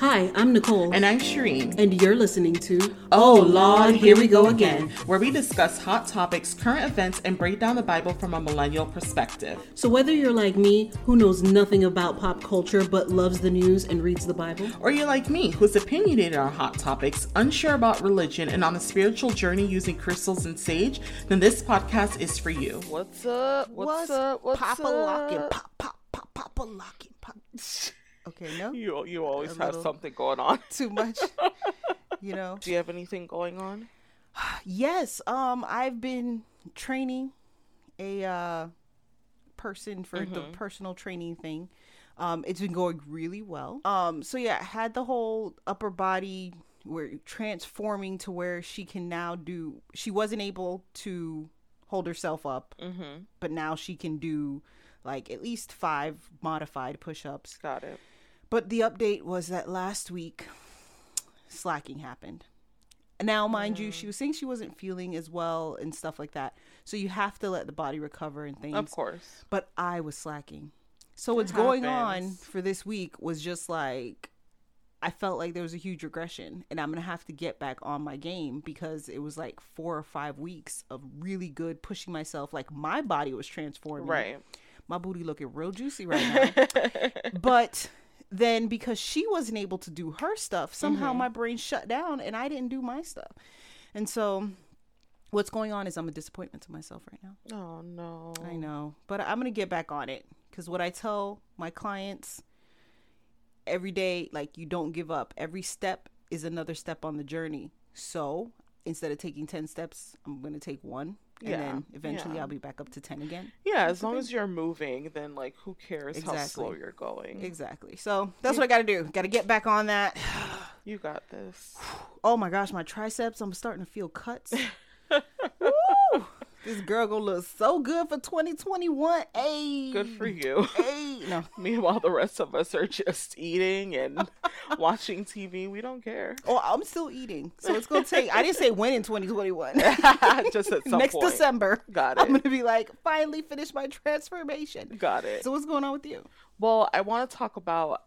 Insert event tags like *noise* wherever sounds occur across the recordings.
Hi, I'm Nicole. And I'm Shireen. And you're listening to Oh Lord, Here We Go Again, where we discuss hot topics, current events, and break down the Bible from a millennial perspective. So whether you're like me, who knows nothing about pop culture but loves the news and reads the Bible, or you're like me, who's opinionated on hot topics, unsure about religion, and on a spiritual journey using crystals and sage, then this podcast is for you. What's up? What's, up? What's up? What's Papa up? Locking, pop, pop, pop, Papa Locking, pop. Okay, no. *laughs* You you always have something going on. *laughs* Too much. you know. *laughs* Do you have anything going on? *sighs* yes. Um, I've been training a uh person for mm-hmm. the personal training thing. Um, it's been going really well. Um, so yeah, I had the whole upper body we're transforming to where she can now do she wasn't able to hold herself up mm-hmm. but now she can do like at least five modified push-ups got it but the update was that last week, slacking happened. Now, mind mm. you, she was saying she wasn't feeling as well and stuff like that. So you have to let the body recover and things. Of course. But I was slacking. So what's going on for this week was just like I felt like there was a huge regression and I'm going to have to get back on my game because it was like 4 or 5 weeks of really good pushing myself like my body was transforming. Right. My booty looking real juicy right now. *laughs* but then because she wasn't able to do her stuff, somehow mm-hmm. my brain shut down and I didn't do my stuff. And so what's going on is I'm a disappointment to myself right now. Oh no. I know. But I'm going to get back on it cuz what I tell my clients every day like you don't give up. Every step is another step on the journey. So, instead of taking 10 steps, I'm going to take one and yeah. then eventually yeah. I'll be back up to 10 again. Yeah, as long as you're moving, then like who cares exactly. how slow you're going. Exactly. So that's what I got to do. Got to get back on that. *sighs* you got this. *sighs* Oh my gosh, my triceps, I'm starting to feel cuts. *laughs* This girl gonna look so good for 2021. Hey, good for you. Hey, *laughs* no. Meanwhile, the rest of us are just eating and *laughs* watching TV. We don't care. Oh, I'm still eating, so it's gonna take. I didn't say when in 2021. *laughs* just at some next point. December. Got it. I'm gonna be like, finally finished my transformation. Got it. So what's going on with you? Well, I want to talk about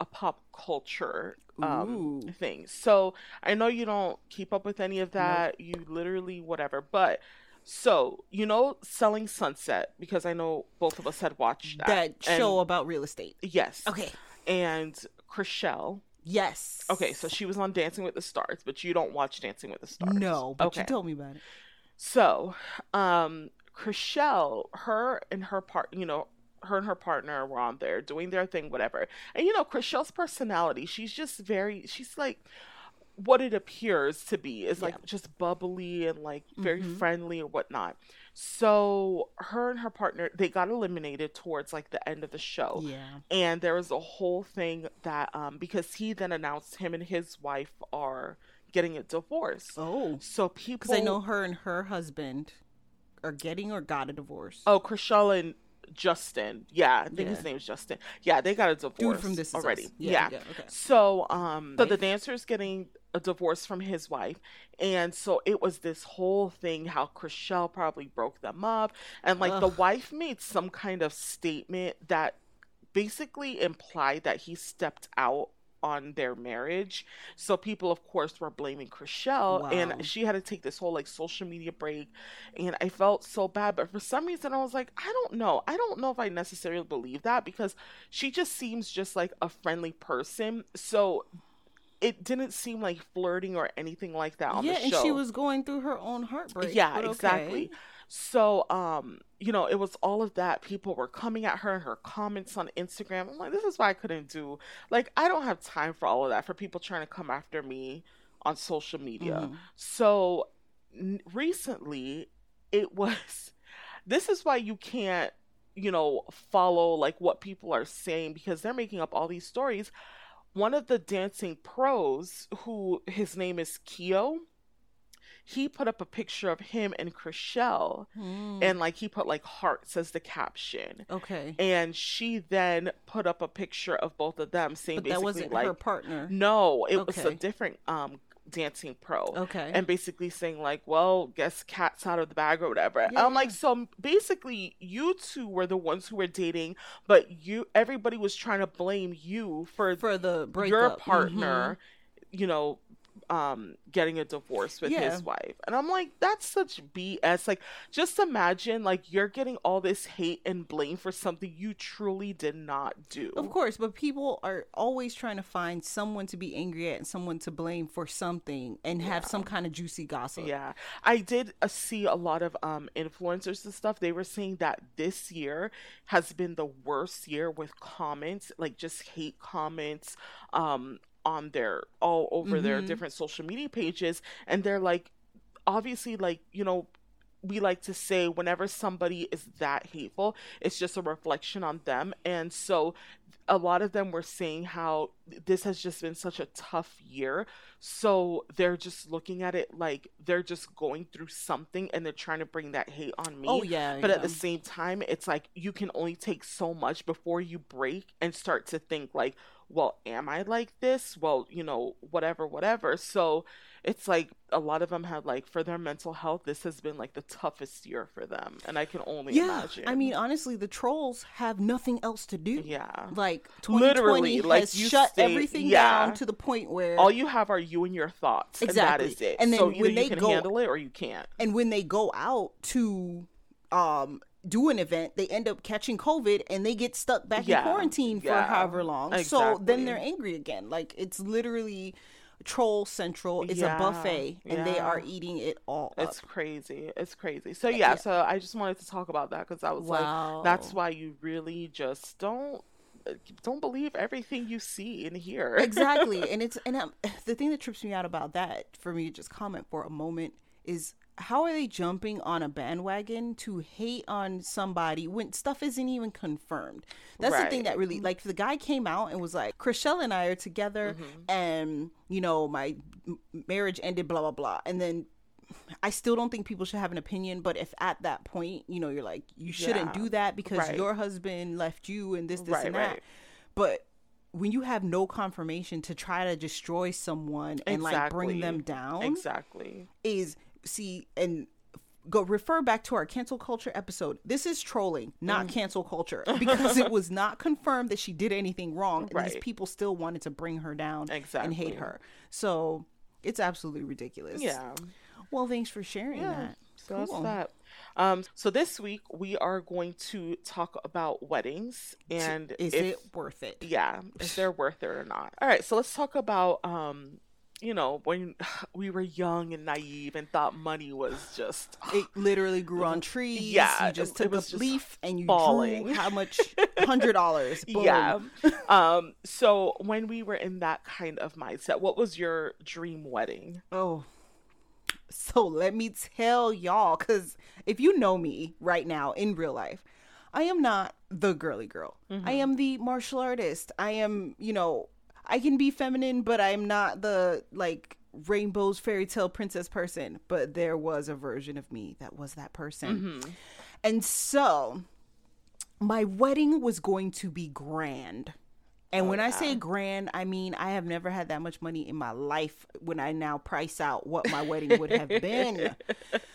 a pop culture um, thing. So I know you don't keep up with any of that. Nope. You literally whatever, but so, you know, Selling Sunset, because I know both of us had watched that. That show about real estate. Yes. Okay. And Chrishell. Yes. Okay, so she was on Dancing with the Stars, but you don't watch Dancing with the Stars. No, but okay. you told me about it. So, um, Chrishell, her and her part, you know, her and her partner were on there doing their thing, whatever. And you know, Chrishell's personality, she's just very, she's like what it appears to be is like yeah. just bubbly and like very mm-hmm. friendly or whatnot. So her and her partner they got eliminated towards like the end of the show. Yeah. And there was a whole thing that um because he then announced him and his wife are getting a divorce. Oh. So people Because I know her and her husband are getting or got a divorce. Oh, Chrishell and Justin. Yeah, I think yeah. his name is Justin. Yeah, they got a divorce Dude from this already. Yeah. yeah. okay. So, um, so the dancer is getting a divorce from his wife, and so it was this whole thing how Chrishell probably broke them up, and like Ugh. the wife made some kind of statement that basically implied that he stepped out on their marriage. So people, of course, were blaming Chrishell, wow. and she had to take this whole like social media break. And I felt so bad, but for some reason, I was like, I don't know. I don't know if I necessarily believe that because she just seems just like a friendly person. So it didn't seem like flirting or anything like that on yeah, the show. Yeah, and she was going through her own heartbreak. Yeah, exactly. So, um, you know, it was all of that. People were coming at her and her comments on Instagram. I'm like, this is why I couldn't do. Like, I don't have time for all of that. For people trying to come after me on social media. Mm-hmm. So, n- recently, it was. *laughs* This is why you can't, you know, follow like what people are saying because they're making up all these stories. One of the dancing pros, who his name is Keo, he put up a picture of him and Chrishell mm. and like he put like hearts as the caption. Okay. And she then put up a picture of both of them saying but basically that wasn't like her partner. No, it okay. was a different um Dancing Pro. Okay. And basically saying like, well, guess cat's out of the bag or whatever. And I'm like, so basically you two were the ones who were dating, but you everybody was trying to blame you for, For the breakup. your partner, you know, um getting a divorce with Yeah. his wife. And I'm like, that's such BS. Like just imagine like you're getting all this hate and blame for something you truly did not do. Of course, but people are always trying to find someone to be angry at and someone to blame for something and have some kind of juicy gossip. Yeah, I did uh, see a lot of um influencers and stuff. They were saying that this year has been the worst year with comments, like just hate comments, um, on their all over their mm-hmm. different social media pages, and they're like, obviously, like you know. We like to say whenever somebody is that hateful, it's just a reflection on them. And so a lot of them were saying how this has just been such a tough year. So they're just looking at it like they're just going through something and they're trying to bring that hate on me. Oh, yeah, But at the same time, it's like you can only take so much before you break and start to think like, well, am I like this? Well, you know, whatever, whatever. So it's like a lot of them had like for their mental health, this has been like the toughest year for them. And I can only Yeah, imagine. I mean, honestly, the trolls have nothing else to do. Yeah. like Literally, 2020 like, has shut stay- everything yeah. down to the point where all you have are you and your thoughts. Exactly. And that is it. And then so when they can go- handle it or you can't. and when they go out to um do an event they end up catching covid and they get stuck back Yeah, in quarantine for yeah, however long so then they're angry again like it's literally troll central it's a buffet and they are eating it all It's up crazy. It's crazy. So yeah, yeah. so I just wanted to talk about that because I was like, that's why you really just don't uh, don't believe everything you see and hear. exactly *laughs* and it's and um, the thing that trips me out about that for me to just comment for a moment is how are they jumping on a bandwagon to hate on somebody when stuff isn't even confirmed that's the thing that really mm-hmm. like the guy came out and was like Chrishell and I are together mm-hmm. and you know my marriage ended blah blah blah and then I still don't think people should have an opinion, but if at that point, you know, you're like, you shouldn't Yeah. do that because Right. your husband left you and this, this, Right, and that. right. But when you have no confirmation to try to destroy someone and like bring them down Exactly. is see and go refer back to our cancel culture episode. This is trolling, not Mm. cancel culture, *laughs* because it was not confirmed that she did anything wrong, and these people still wanted to bring her down and hate her. So it's absolutely ridiculous. Yeah. Well, thanks for sharing Yeah. that. So that's Cool. that. Um, so this week we are going to talk about weddings and Is if, it worth it? yeah, if they're worth it or not. All right, so let's talk about um, you know, when *sighs* we were young and naive and thought money was just *gasps* It literally grew on trees. Yeah, you just took a leaf and you falling. drew how much *laughs* hundred dollars. *laughs* yeah. *laughs* um, so when we were in that kind of mindset, what was your dream wedding? Oh. So let me tell y'all, because if you know me right now in real life, I am not the girly girl. I am the martial artist. I am, you know, I can be feminine, but I'm not the like rainbows fairy tale princess person. But there was a version of me that was that person. Mm-hmm. And so my wedding was going to be grand. And oh, when I say grand, I mean I have never had that much money in my life when I now price out what my wedding would have been. *laughs*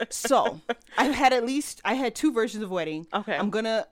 So I've had at least I had two versions of wedding. Okay. I'm gonna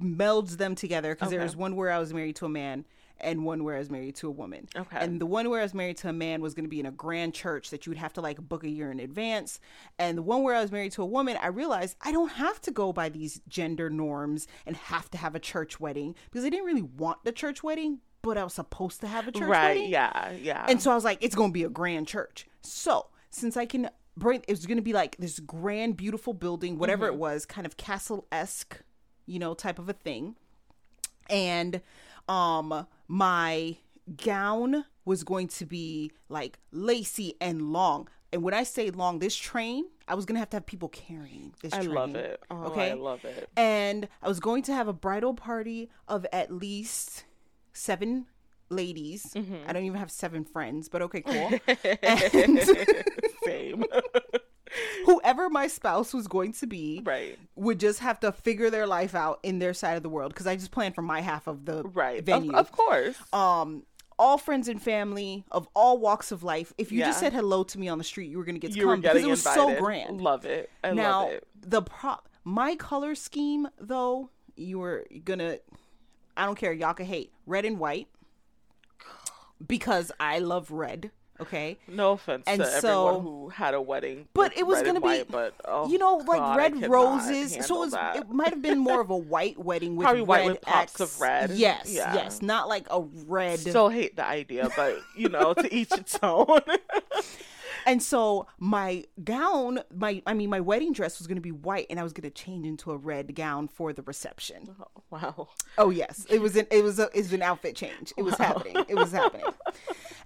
meld them together because Okay. there was one where I was married to a man and one where I was married to a woman. Okay. And the one where I was married to a man was going to be in a grand church that you would have to like book a year in advance. And the one where I was married to a woman, I realized I don't have to go by these gender norms and have to have a church wedding because I didn't really want the church wedding, but I was supposed to have a church wedding. right? wedding. Yeah, yeah. And so I was like, it's going to be a grand church. So since I can bring, it was going to be like this grand, beautiful building, whatever Mm-hmm. it was, kind of castle esque, you know, type of a thing. And um, my gown was going to be like lacy and long. And when I say long, this train, I was gonna have to have people carrying this I train. love it. Oh, okay, I love it. and I was going to have a bridal party of at least seven ladies. Mm-hmm. I don't even have seven friends, but okay, cool. *laughs* and Same. *laughs* whoever my spouse was going to be right. would just have to figure their life out in their side of the world because I just planned for my half of the Right. Of, venue. of course. Um, all friends and family of all walks of life. If you Yeah. just said hello to me on the street, you were gonna get to You come because it was invited. so grand. Love it. I now love it. the pro my color scheme though, you were gonna I don't care, y'all can hate. Red and white. Because I love red. Okay. No offense And to so- everyone who had a wedding, But it was gonna be, white, but oh, you know, like God, red roses. So it was. that. It might have been more of a white wedding with Probably white red with pops X. of red. Yes, Yeah. yes, not like a red. Still hate the idea, but you know, to each its own. *laughs* And so my gown, my I mean my wedding dress was going to be white, and I was going to change into a red gown for the reception. Oh, wow. Oh yes, it was an it was a it was an outfit change. It was happening. It was happening.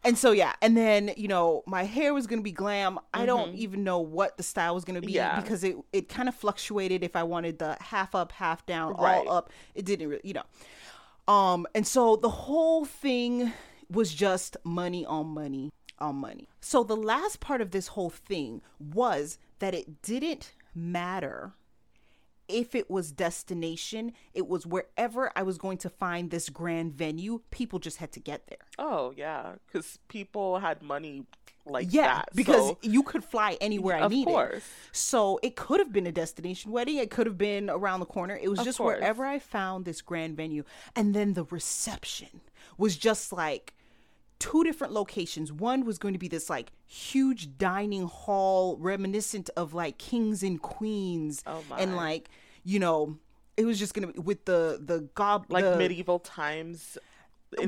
And so yeah, and then you know my hair was gonna be glam. I don't even know what the style was gonna be Mm-hmm. Yeah. because it it kind of fluctuated. If I wanted the half up, half down, Right. all up, it didn't really, you know. Um, and so the whole thing was just money on money on money. So the last part of this whole thing was that it didn't matter if it was destination, it was wherever I was going to find this grand venue, people just had to get there. Oh yeah, because people had money like Yeah, that. because so- you could fly anywhere I Of needed. course. So it could have been a destination wedding. It could have been around the corner. It was Of just course. wherever I found this grand venue. And then the reception was just like two different locations. One was going to be this like huge dining hall reminiscent of like kings and queens. Oh, And like, you know, it was just gonna be with the the gob like the, medieval times.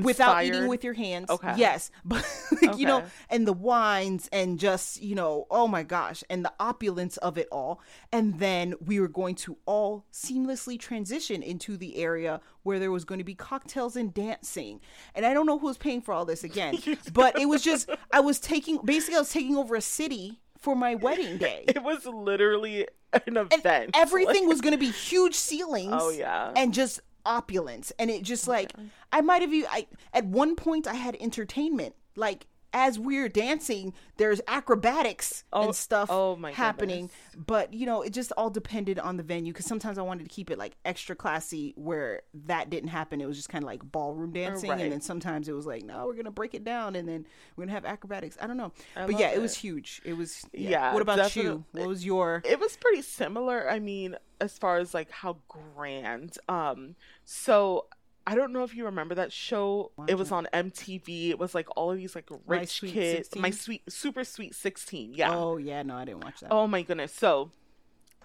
Without eating with your hands. Okay. Yes, *laughs* but like, you know, and the wines and just you know, oh my gosh, and the opulence of it all. And then we were going to all seamlessly transition into the area where there was going to be cocktails and dancing. And I don't know who was paying for all this again, *laughs* *laughs* but it was just I was taking basically I was taking over a city for my wedding day. It was literally an event. Everything was going to be huge ceilings. Oh, yeah. and just opulence, and it just oh, like I might have. e- I at one point I had entertainment like. As we are dancing, there's acrobatics Oh- and stuff oh my happening. But you know, it just all depended on the venue. Because sometimes I wanted to keep it like extra classy, where that didn't happen. It was just kind of like ballroom dancing, right. and then sometimes it was like, no, we're gonna break it down, and then we're gonna have acrobatics. I don't know, I but yeah, love it was huge. It was yeah. Yeah, what about you? What was your it was pretty similar i mean as far as like how grand um so i don't know if you remember that show it was on mtv it was like all of these like rich kids 16? my sweet super sweet 16 yeah Oh yeah, no, I didn't watch that. Oh my goodness. So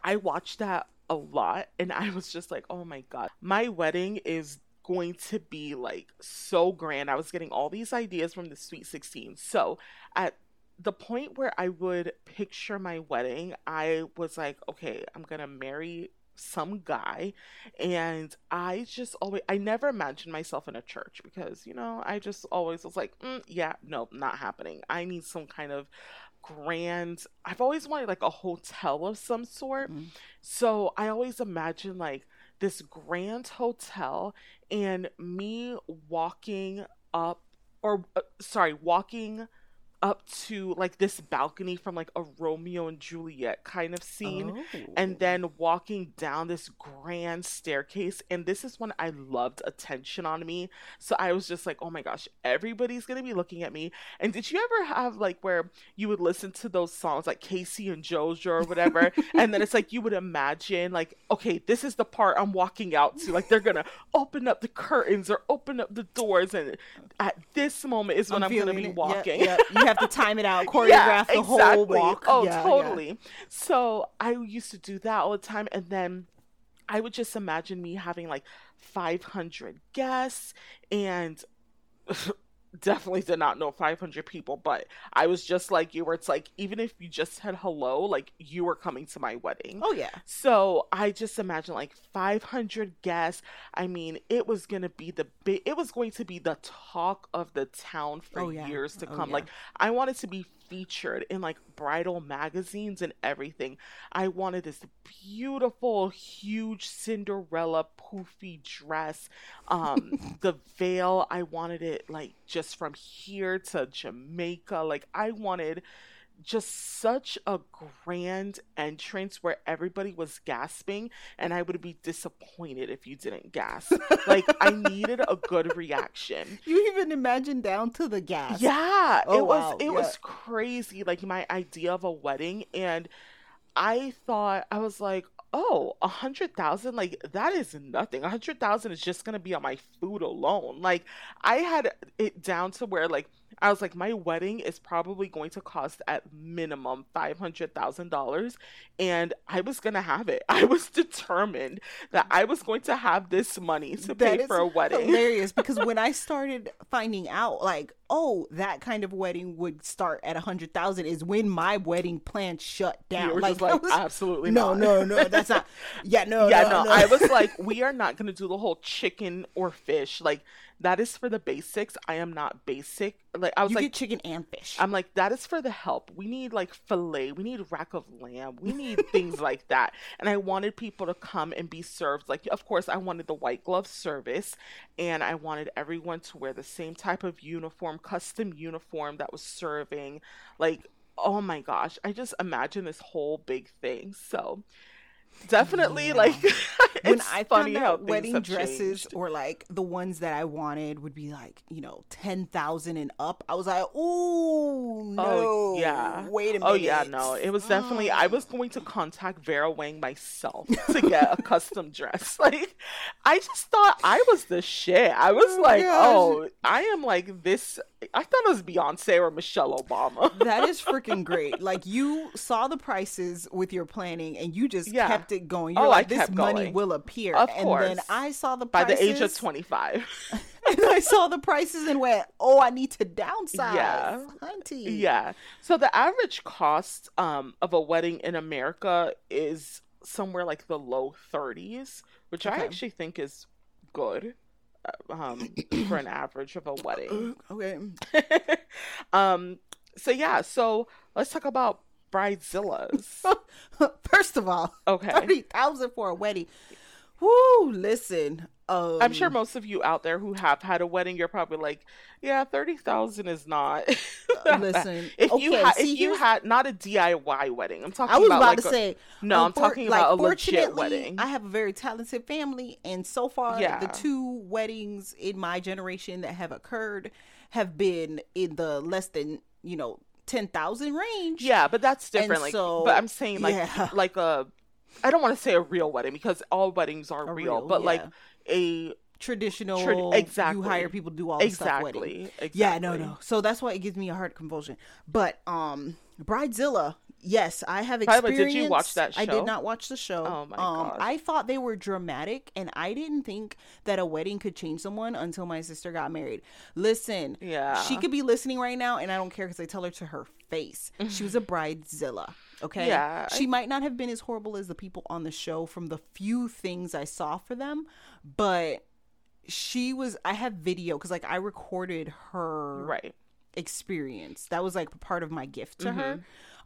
I watched that a lot and I was just like, oh my God, my wedding is going to be like so grand. I was getting all these ideas from the Sweet 16. So at the point where I would picture my wedding, I was like, okay, I'm going to marry some guy and i just always i never imagined myself in a church because you know i just always was like mm, yeah no not happening. I need some kind of grand i've always wanted like a hotel of some sort. So i always imagine like this grand hotel and me walking up or uh, sorry walking up to like this balcony from like a Romeo and Juliet kind of scene Oh. and then walking down this grand staircase and this is when I loved attention on me so I was just like oh my gosh everybody's going to be looking at me and did you ever have like where you would listen to those songs like K-Ci and JoJo or whatever *laughs* and then it's like you would imagine like okay this is the part I'm walking out to like they're going to open up the curtains or open up the doors and at this moment is when I'm, going to be. Yep, walking yep. *laughs* Have to time it out, *laughs* choreograph the whole walk. Oh, Yeah, yeah. totally. So I used to do that all the time, and then I would just imagine me having like 500 guests and. *laughs* Definitely did not know 500 people, but I was just like you, where it's like, even if you just said hello, like you were coming to my wedding. Oh yeah. So I just imagine like 500 guests. I mean, it was gonna be the big. It was going to be the talk of the town for Oh, yeah. years to Oh, come. yeah. Like I wanted to be featured in like bridal magazines and everything. I wanted this beautiful, huge Cinderella poofy dress. Um, *laughs* the veil. I wanted it like just from here to Jamaica. Like I wanted just such a grand entrance where everybody was gasping and I would be disappointed if you didn't gasp. like I *laughs* needed a good reaction. You even imagine down to the gas. Yeah, Oh, it was wow, it yeah. was crazy like my idea of a wedding and I thought I was like, "Oh, a hundred thousand? Like that is nothing. A hundred thousand is just gonna be on my food alone." Like I had it down to where like I was like, my wedding is probably going to cost at minimum five hundred thousand dollars, and I was gonna have it. *laughs* I was determined that I was going to have this money to That pay for a wedding. hilarious *laughs* because when I started finding out, like, oh, that kind of wedding would start at a hundred thousand, is when my wedding plan shut down. You were like, just like, was- absolutely no, not. no, no, no. that's not. *laughs* Yeah, no, yeah, no, no, I was like, we are not going to do the whole chicken or fish. Like, that is for the basics. I am not basic. Like, I was you like, get chicken and fish. I'm like, that is for the help. We need like filet. We need rack of lamb. We need things *laughs* like that. And I wanted people to come and be served. Like, of course, I wanted the white glove service, and I wanted everyone to wear the same type of uniform, custom uniform that was serving. Like, oh my gosh, I just imagine this whole big thing. So. Definitely, Yeah. like *laughs* when I funny found how out wedding dresses changed. or like the ones that I wanted would be like, you know, ten thousand and up, I was like, ooh, no, Oh yeah. wait a minute. Oh yeah, no. It was definitely I was going to contact Vera Wang myself *laughs* to get a custom dress. *laughs* Like I just thought I was the shit. I was Oh, like, gosh. oh, I am like this I thought it was Beyonce or Michelle Obama. *laughs* that is freaking *laughs* great. Like you saw the prices with your planning and you just Yeah. kept it going. You're Oh, I like, this kept money going. will appear. Of and then. I saw the prices. By the age of 25. *laughs* and I saw the prices and went, Oh, I need to downsize. Yeah. Hunty. Yeah. So the average cost um of a wedding in America is somewhere like the low 30s, which I actually think is good um for an average of a wedding. Okay. *laughs* um so yeah, so let's talk about bridezillas. *laughs* First of all, Okay. thirty thousand for a wedding. Woo! Listen, um, I'm sure most of you out there who have had a wedding, you're probably like, yeah, thirty thousand is not. Uh, *laughs* listen, if you okay, had, see, if you had not a DIY wedding, I'm talking I was about, about like to a- say. no, I'm talking like, about a legit wedding. I have a very talented family, and so far, Yeah. the two weddings in my generation that have occurred have been in the less than you know ten thousand range. Yeah, but that's different. like, so- but I'm saying like yeah. like a, I don't want to say a real wedding because all weddings are real, real, but like a traditional. Trad- exactly. You hire people to do all the stuff wedding. exactly, exactly. Yeah, no, no. So that's why it gives me a heart convulsion. But um Bridezilla, yes, I have By the experience. did you watch that show? I did not watch the show. Oh my um, gosh. I thought they were dramatic and I didn't think that a wedding could change someone until my sister got married. Listen, Yeah. she could be listening right now and I don't care because I tell her to her face. She was a *laughs* bridezilla. Okay. Yeah, She might not have been as horrible as the people on the show from the few things I saw for them, but she was I have video because like I recorded her right. experience. That was like part of my gift to her.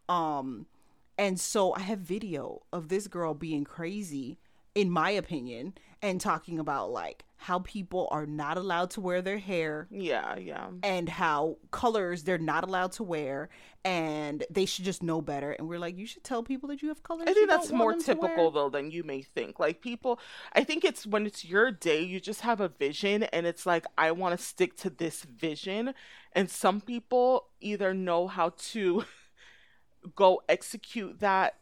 Um and so I have video of this girl being crazy in my opinion and talking about like how people are not allowed to wear their hair Yeah, yeah. and how colors they're not allowed to wear and they should just know better and we're like you should tell people that you have colors I think that's more typical though than you may think. Like people, I think it's when it's your day, you just have a vision and it's like, I want to stick to this vision. And some people either know how to *laughs* go execute that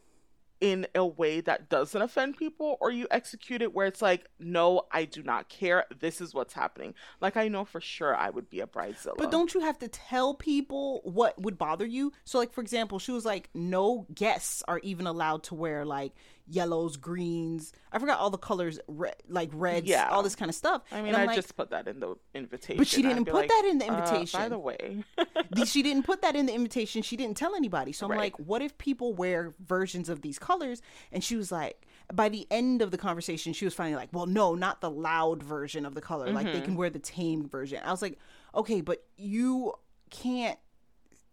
in a way that doesn't offend people or you execute it where it's like no i do not care. This is what's happening. Like i know for sure i would be a bridezilla. But don't you have to tell people what would bother you? So, like for example, she was like, no guests are even allowed to wear like yellows, greens. I forgot all the colors, re- like reds, Yeah. all this kind of stuff. i mean And I'm i like, just put that in the invitation But she didn't put like, that in the "Uh, by the way *laughs* she didn't put that in the invitation. She didn't tell anybody. So I'm Right. like, what if people wear versions of these colors? And she was like, by the end of the conversation, she was finally like, well, no, not the loud version of the color. Like Mm-hmm. they can wear the tame version. I was like, okay, but you can't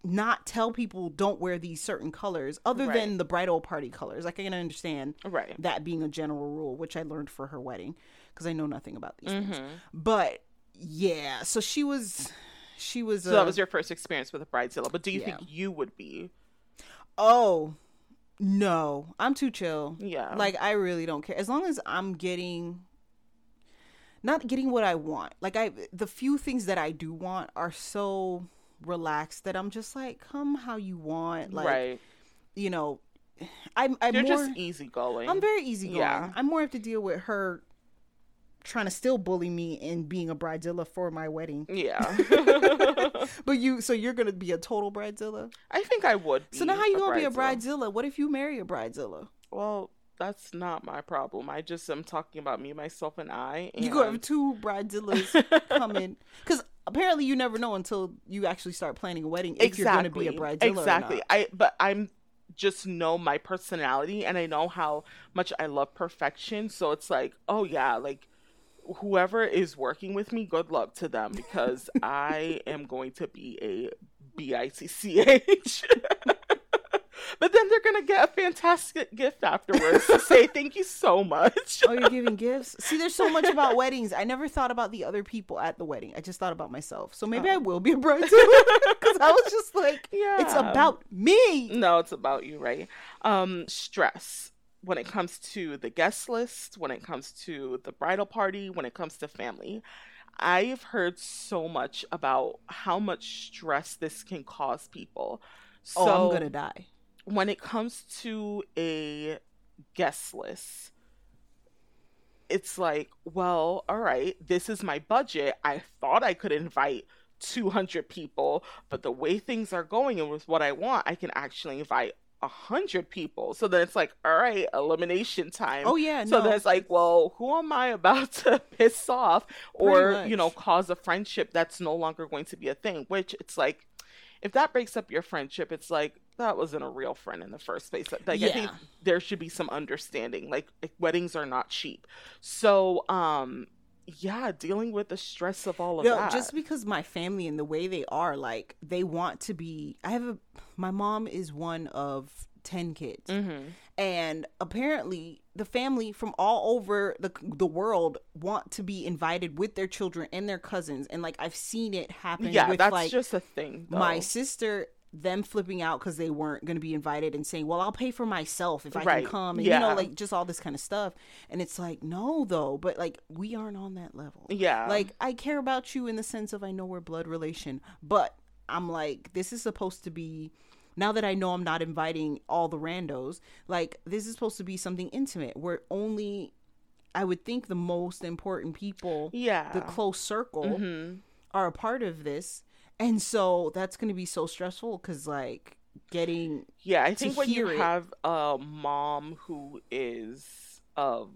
not tell people don't wear these certain colors other Right. than the bridal party colors. Like I can understand right that being a general rule, which I learned for her wedding because I know nothing about these. Mm-hmm. But yeah, so she was, she was. so uh, that was your first experience with a bridezilla but do you yeah. think you would be Oh, no. I'm too chill. Yeah. Like I really don't care. As long as I'm getting not getting what I want. Like I the few things that I do want are so relaxed that I'm just like, come how you want. Like right. you know, I'm I'm You're more just easygoing. I'm very easygoing. Yeah. I'm more have to deal with her trying to still bully me and being a bridezilla for my wedding. yeah. *laughs* But you so you're gonna be a total bridezilla? I think I would. So now how you gonna be a bridezilla. bridezilla? What if you marry a bridezilla? Well, that's not my problem. I just am talking about me, myself, and I. And You gonna have two bridezillas *laughs* coming because apparently you never know until you actually start planning a wedding if you're gonna be a bridezilla. Exactly. Or not. I but I'm just know my personality and I know how much I love perfection. So it's like, oh yeah, like whoever is working with me, good luck to them because *laughs* I am going to be a B I C C H. *laughs* But then they're gonna get a fantastic gift afterwards to say *laughs* thank you so much. Oh, you're giving gifts. See, there's so much about *laughs* weddings. I never thought about the other people at the wedding. I just thought about myself. So maybe I will be a bridezilla *laughs* because I was just like, yeah, it's about me. No, it's about you, right? Um, stress when it comes to the guest list, when it comes to the bridal party, when it comes to family. I've heard so much about how much stress this can cause people. So oh, I'm gonna die. When it comes to a guest list, it's like, well, all right, this is my budget. I thought I could invite 200 people, but the way things are going and with what I want, I can actually invite 100 people. So then it's like, all right, elimination time. Oh yeah, So no. then it's like, well, who am I about *laughs* to piss off or, you know, cause a friendship that's no longer going to be a thing? Which it's like, if that breaks up your friendship, it's like, that wasn't a real friend in the first place. Like, I think there should be some understanding. Like, like, weddings are not cheap. So, um, yeah, dealing with the stress of all of No, that. just because my family and the way they are, like they want to be. I have a. My mom is one of ten kids, Mm-hmm. and apparently the family from all over the the world want to be invited with their children and their cousins, and like I've seen it happen. yeah, with, that's like, just a thing. Though. my sister them flipping out because they weren't going to be invited and saying well i'll pay for myself if i Right. can come and you know like just all this kind of stuff and it's like no though but like we aren't on that level Yeah. like i care about you in the sense of i know we're blood relation but i'm like this is supposed to be now that i know i'm not inviting all the randos like this is supposed to be something intimate where only i would think the most important people yeah, the close circle Mhm. are a part of this and so that's going to be so stressful because like getting Yeah, I think when you it. have a mom who is of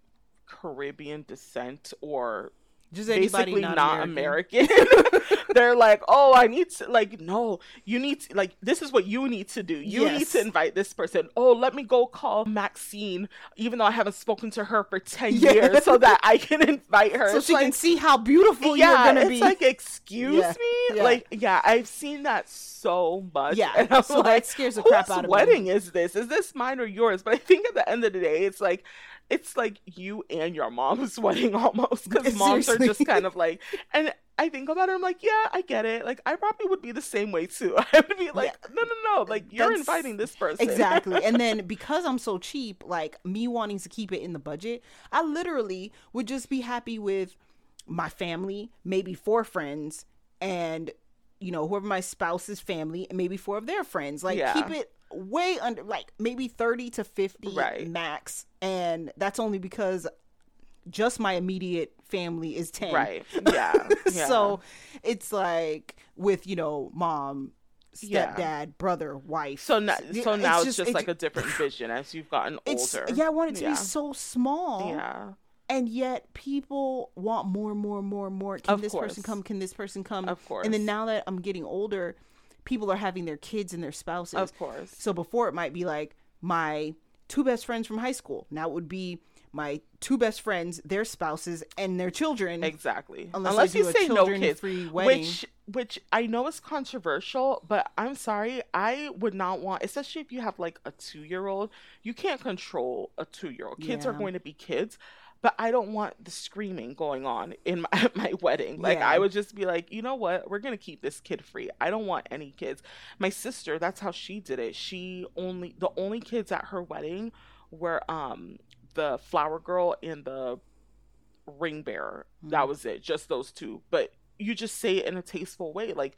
Caribbean descent or just anybody basically not, not, American. American, *laughs* they're like, oh, I need to, like, no, you need to, like, this is what you need to do. You need to invite this person. Oh, let me go call Maxine, even though I haven't spoken to her for 10 Yeah. years, so that I can *laughs* invite her. so It's she like, can see how beautiful yeah, you're gonna it's be like, excuse Yeah, me? Like, yeah, I've seen that so much. Yeah, and I'm so that like, scares the crap out of me. wedding is this? Is this mine or yours? But I think at the end of the day, it's like, it's like you and your mom's *laughs* wedding almost because moms are just kind of like, and I think about it, I'm like, yeah, I get it. Like, I probably would be the same way too. *laughs* I would be like, no, no, no, like you're That's- inviting this person. exactly and *laughs* then because i'm so cheap like me wanting to keep it in the budget i literally would just be happy with my family maybe four friends and you know whoever my spouse's family and maybe four of their friends like Yeah. keep it way under like maybe 30 to 50 Right. max and that's only because just my immediate family is 10 right? *laughs* Yeah. yeah. so it's like with you know mom Yeah. stepdad brother wife so now, Yeah, so now it's, just it- like a different *laughs* vision as you've gotten it's older. yeah i want it to Yeah. be so small Yeah. and yet people want more and more and more and more can Of this person come can this person come Of course. and then now that i'm getting older people are having their kids and their spouses Of course. so before it might be like my two best friends from high school now it would be my two best friends their spouses and their children Exactly. Unless Unless, you say no kids, which which I know is controversial, but I'm sorry, I would not want, especially if you have like a two year old, you can't control a two year old. Kids are going to be kids. But I don't want the screaming going on in *laughs* my, my wedding. Like Yeah. I would just be like, you know what? We're gonna keep this kid free. I don't want any kids. My sister, that's how she did it. She only the only kids at her wedding were um the flower girl and the ring bearer. That was it. Just those two. But you just say it in a tasteful way, like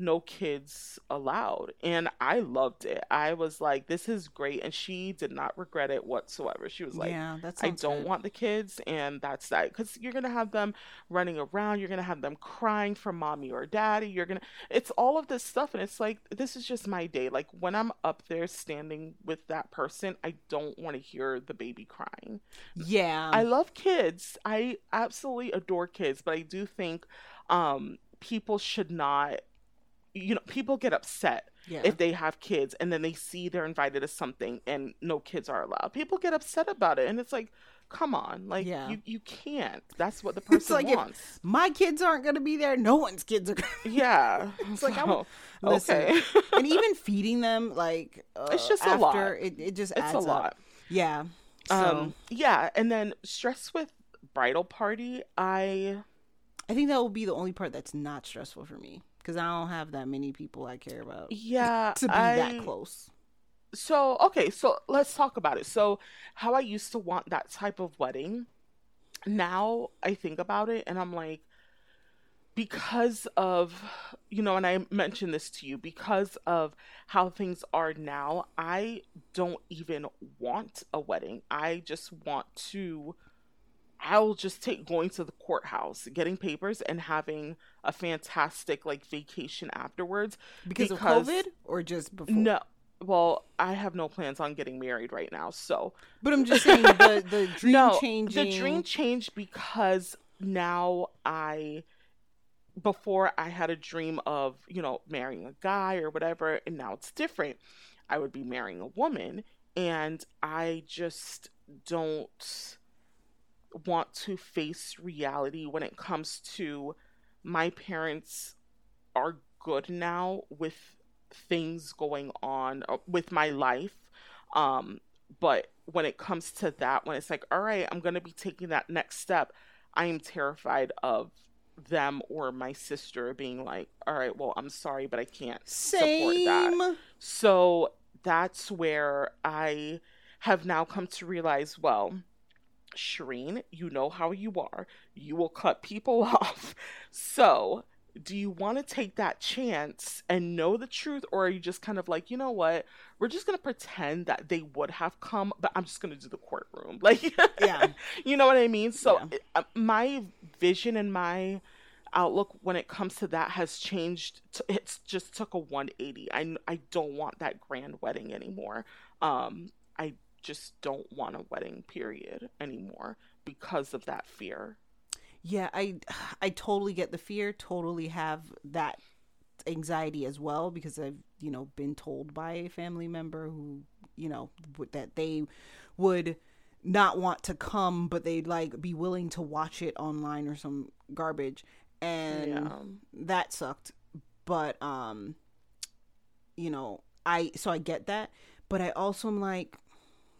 no kids allowed. And I loved it. I was like, this is great. And she did not regret it whatsoever. She was like, yeah, that's I don't want the kids, and that's that. Because you're gonna have them running around, you're gonna have them crying for mommy or daddy. You're gonna, it's all of this stuff, and it's like this is just my day. Like when I'm up there standing with that person, I don't want to hear the baby crying. Yeah, I love kids. I absolutely adore kids, but I do think um, people should not. You know, people get upset yeah. if they have kids and then they see they're invited to something and no kids are allowed. People get upset about it and it's like, come on, like Yeah. you, you can't. That's what the *laughs* person like wants. my kids aren't gonna be there. No one's kids are. gonna Yeah. *laughs* It's like, I'm, Listen, okay. *laughs* and even feeding them, like uh, It's just a lot. It, it just it's a up. lot. Yeah. So Um yeah, and then stress with bridal party, I I think that will be the only part that's not stressful for me because I don't have that many people I care about yeah, *laughs* to be I, that close. So, okay, so let's talk about it. So, how I used to want that type of wedding, now I think about it and I'm like, because of, you know, and I mentioned this to you, because of how things are now, I don't even want a wedding. I just want to. I'll just take going to the courthouse, getting papers, and having a fantastic like vacation afterwards. Because, because- of COVID or just before? No. Well, I have no plans on getting married right now. So, But I'm just saying the the *laughs* dream no, changing. the dream changed because now I before I had a dream of, you know, marrying a guy or whatever, and now it's different. I would be marrying a woman, and I just don't want to face reality when it comes to my parents are good now with things going on uh, with my life. Um but when it comes to that when it's like all right i'm going to be taking that next step i am terrified of them or my sister being like all right well i'm sorry but i can't support that. So that's where I have now come to realize well, Shireen, you know how you are. You will cut people *laughs* off. So, do you want to take that chance and know the truth, or are you just kind of like, you know what? We're just going to pretend that they would have come, but I'm just going to do the courtroom. *laughs* Like, Yeah. you know what I mean? So, Yeah. it- uh, my vision and my outlook when it comes to that has changed t- it's just took a 180 I, I don't want that grand wedding anymore um i just don't want a wedding period anymore because of that fear Yeah, I *sighs* I totally get the fear. Totally have that anxiety as well because I've you know been told by a family member who you know that they would not want to come but they'd like be willing to watch it online or some garbage and Yeah. that sucked but um you know i so i get that but i also am like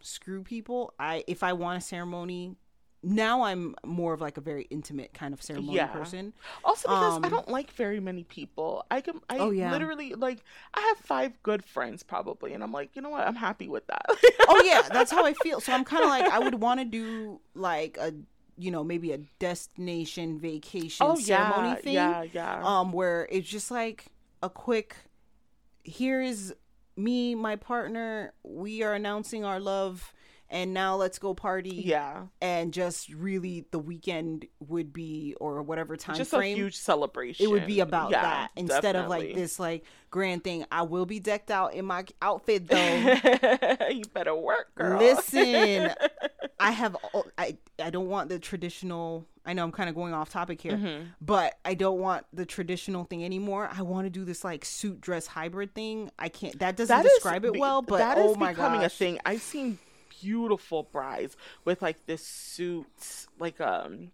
screw people i if i want a ceremony now i'm more of like a very intimate kind of ceremony Yeah. person. Also because i Um, don't like very many people. I can i Oh, yeah. literally like i have five good friends probably and i'm like you know what? I'm happy with that. Oh yeah *laughs* that's how i feel. So i'm kind of like i would want to do like a you know maybe a destination vacation oh ceremony yeah thing yeah yeah. um where it's just like a quick here is me my partner we are announcing our love and now let's go party yeah and just really the weekend would be or whatever time just frame a huge celebration it would be about Yeah, that instead of like this like grand thing i will be decked out in my outfit though *laughs* you better work, girl. Listen, *laughs* I have I I don't want the traditional. I know I'm kind of going off topic here, Mm-hmm. but I don't want the traditional thing anymore. I want to do this like suit dress hybrid thing. I can't. That doesn't That is describe it well, but that is oh my becoming gosh, a thing. I've seen beautiful brides with like this suit, like um,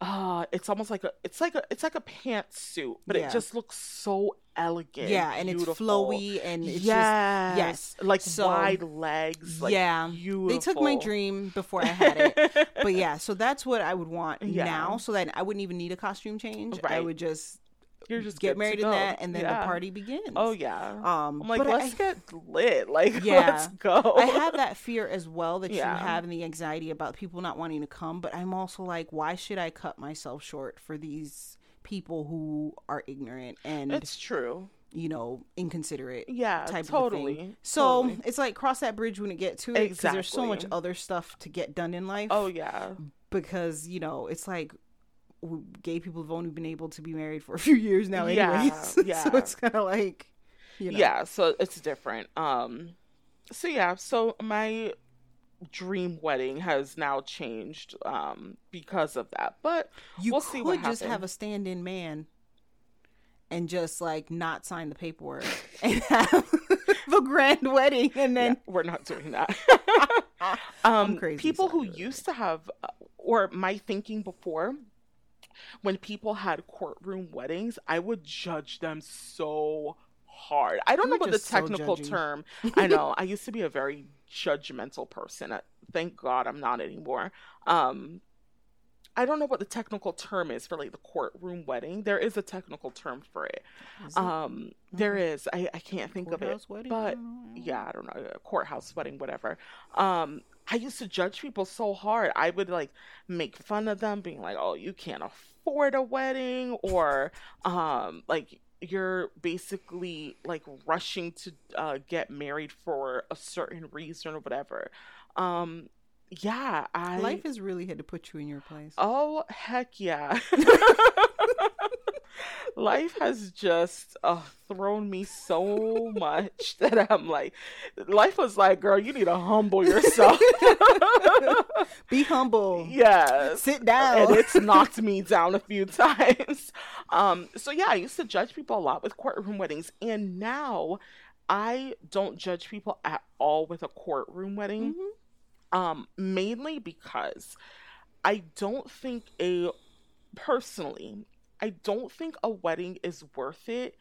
uh, it's almost like a, it's like a, it's like a pantsuit, but Yeah. it just looks so elegant. Yeah, and beautiful. it's flowy and it's yes, just yes. like So- wide legs. Like, yeah. beautiful. They took my dream before I had it. but *laughs* yeah, so that's what I would want Yeah. now so that I wouldn't even need a costume change. I would just You're just get married in that and then Yeah. the party begins. Oh yeah. Um I'm like, let's I, get lit. Like, *laughs* Yeah. let's go. I have that fear as well that Yeah. you have and the anxiety about people not wanting to come, but I'm also like, why should I cut myself short for these people who are ignorant and It's true. you know inconsiderate Yeah, type totally. of thing. So totally. it's like cross that bridge when it get to it because there's so much other stuff to get done in life. Oh yeah. because you know it's like gay people have only been able to be married for a few years now, Yeah, anyways. *laughs* yeah. so it's kind of like, you know, Yeah, so it's different. Um so yeah, so my dream wedding has now changed um because of that. But you we'll could just have a stand-in man and just like not sign the paperwork *laughs* and have *laughs* the grand wedding, and then we're not doing that. I'm um, crazy, people who used to have, uh, or my thinking before, when people had courtroom weddings, I would judge them so hard. I don't You know what the just so technical term. *laughs* I know. I used to be a very judgmental person. Uh, Thank God I'm not anymore. Um, I don't know what the technical term is for like the courtroom wedding. There is a technical term for it. It? Um, there is. I, I can't think of it wedding? But yeah, I don't know, a courthouse wedding, whatever. Um, I used to judge people so hard. I would like make fun of them, being like, "Oh, you can't afford a wedding," or um, like you're basically like rushing to uh, get married for a certain reason or whatever. Um, yeah, I life has really had to put you in your place. Oh, heck yeah. *laughs* *laughs* Life has just uh, thrown me so much *laughs* that I'm like, life was like, girl, you need to humble yourself. *laughs* Be humble. yes. Sit down. And it's knocked me down a few *laughs* times. Um, so yeah, I used to judge people a lot with courtroom weddings, and now I don't judge people at all with a courtroom wedding. Mhm. Um, mainly because I don't think a personally, I don't think a wedding is worth it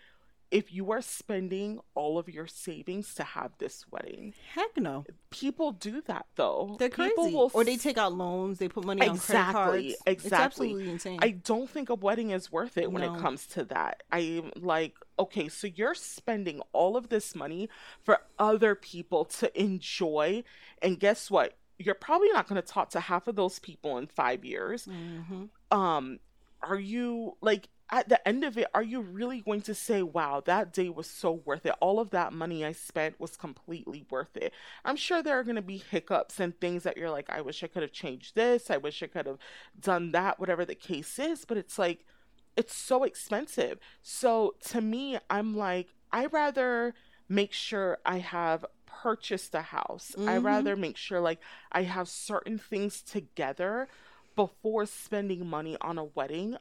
if you are spending all of your savings to have this wedding. Heck no. People do that though. They're People crazy. will Or they take out loans. They put money on credit cards. Exactly. It's absolutely insane. I don't think a wedding is worth it when No. it comes to that. I'm like, okay, so you're spending all of this money for other people to enjoy. And guess what? You're probably not going to talk to half of those people in five years. hmm Um, are you like, at the end of it, are you really going to say, wow, that day was so worth it? All of that money I spent was completely worth it. I'm sure there are going to be hiccups and things that you're like, I wish I could have changed this. I wish I could have done that, whatever the case is. But it's like, it's so expensive. So to me, I'm like, I rather make sure I have purchased a house. I Mhm. rather make sure like I have certain things together before spending money on a wedding.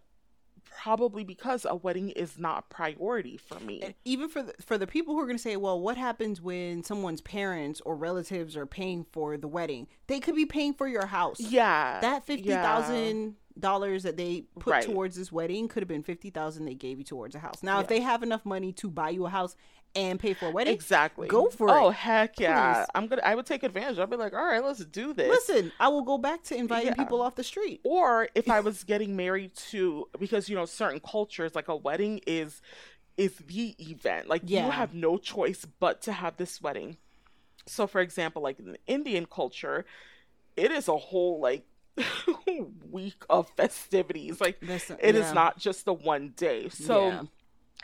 Probably because a wedding is not a priority for me. And even for the, for the people who are going to say, well, what happens when someone's parents or relatives are paying for the wedding? They could be paying for your house. yeah. That fifty thousand dollars that they put Right. towards this wedding could have been fifty thousand they gave you towards a house. Now, if they have enough money to buy you a house and pay for a wedding, Exactly. Go for oh, it. Oh heck yeah. Please. I'm gonna I would take advantage. I'll be like, all right, let's do this. listen, I will go back to inviting Yeah. people off the street. or if I was *laughs* getting married to because you know certain cultures like a wedding is is the event like Yeah. you have no choice but to have this wedding. So for example like in the Indian culture it is a whole like *laughs* week of festivities like Listen, it is yeah. not just the one day. So Yeah.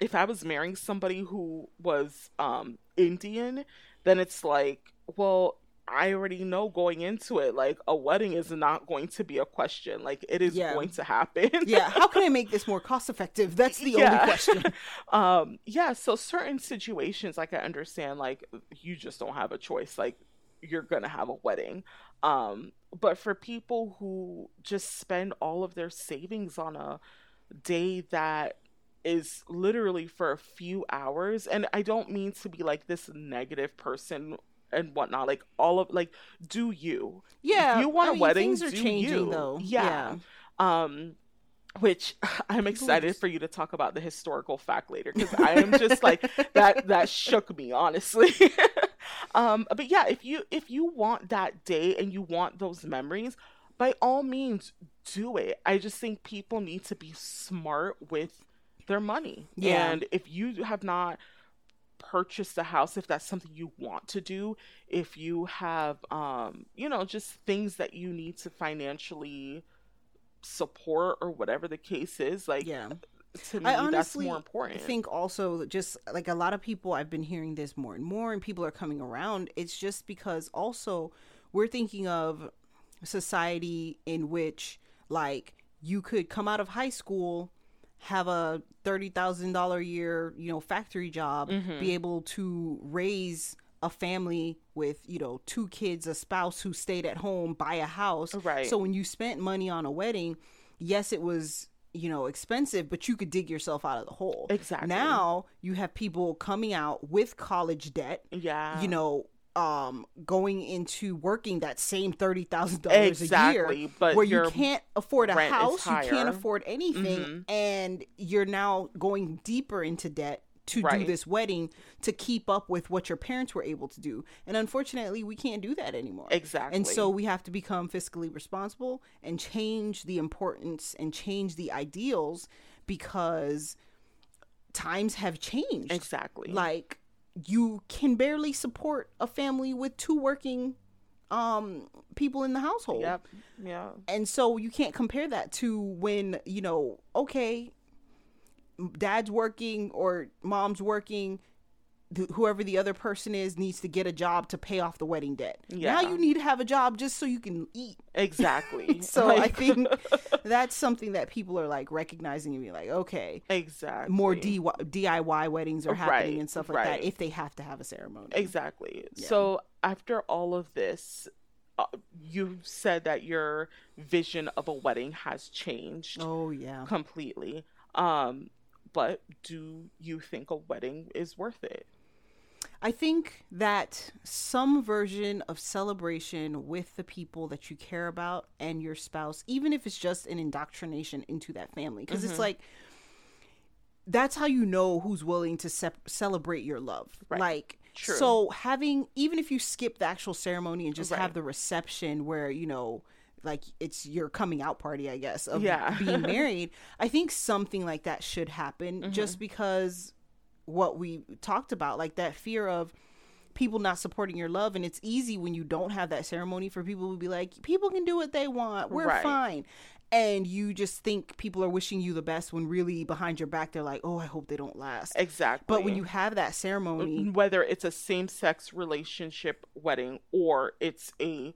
If I was marrying somebody who was um Indian, then it's like, well, I already know going into it, like a wedding is not going to be a question. Like it is Yeah. going to happen. *laughs* yeah, how can I make this more cost effective? That's the Yeah. only question. *laughs* um, yeah, so certain situations like I understand, like you just don't have a choice. Like you're gonna have a wedding. Um, but for people who just spend all of their savings on a day that is literally for a few hours, and I don't mean to be like this negative person and whatnot. Like all of like, do you? Yeah, you want I a mean, wedding? Things are do changing you. though. Yeah. Um, which *laughs* I'm excited for you to talk about the historical fact later because I am just like *laughs* that that shook me honestly. *laughs* um but yeah, if you if you want that day and you want those memories, by all means do it. I just think people need to be smart with their money. Yeah. And if you have not purchased a house if that's something you want to do if you have um you know just things that you need to financially support or whatever the case is like Yeah. to me I that's honestly more important I think also just like a lot of people I've been hearing this more and more and people are coming around it's just because also we're thinking of society in which like you could come out of high school have a $30,000 a year, you know, factory job, Mm-hmm. be able to raise a family with, you know, two kids, a spouse who stayed at home, buy a house. Right. So when you spent money on a wedding, yes, it was, you know, expensive, but you could dig yourself out of the hole. Exactly. Now you have people coming out with college debt, yeah you know, um, going into working that same thirty thousand dollars a year, but where you can't afford a house, you can't afford anything, and you're now going deeper into debt to do this wedding to keep up with what your parents were able to do. And unfortunately, we can't do that anymore. Exactly. And so we have to become fiscally responsible and change the importance and change the ideals because times have changed. exactly Like you can barely support a family with two working um people in the household. yep yeah And so you can't compare that to when, you know, okay, dad's working or mom's working, th- whoever the other person is needs to get a job to pay off the wedding debt. Yeah. Now you need to have a job just so you can eat. exactly *laughs* So I think *laughs* that's something that people are like recognizing and be like, okay, exactly more DIY, DIY weddings are happening Right, and stuff like right. that if they have to have a ceremony. Exactly. So after all of this, uh, you said that your vision of a wedding has changed Oh yeah. completely. Um, but do you think a wedding is worth it? I think that some version of celebration with the people that you care about and your spouse, even if it's just an indoctrination into that family, because Mm-hmm. it's like that's how you know who's willing to sep- celebrate your love. Right. Like, True. so having, even if you skip the actual ceremony and just Right. have the reception where, you know, like it's your coming out party, I guess, of Yeah. being *laughs* married, I think something like that should happen Mm-hmm. just because what we talked about, like that fear of people not supporting your love. And it's easy when you don't have that ceremony for people to be like, people can do what they want. We're Right. fine. And you just think people are wishing you the best when really behind your back, they're like, oh, I hope they don't last. Exactly. But when you have that ceremony, whether it's a same-sex relationship wedding or it's a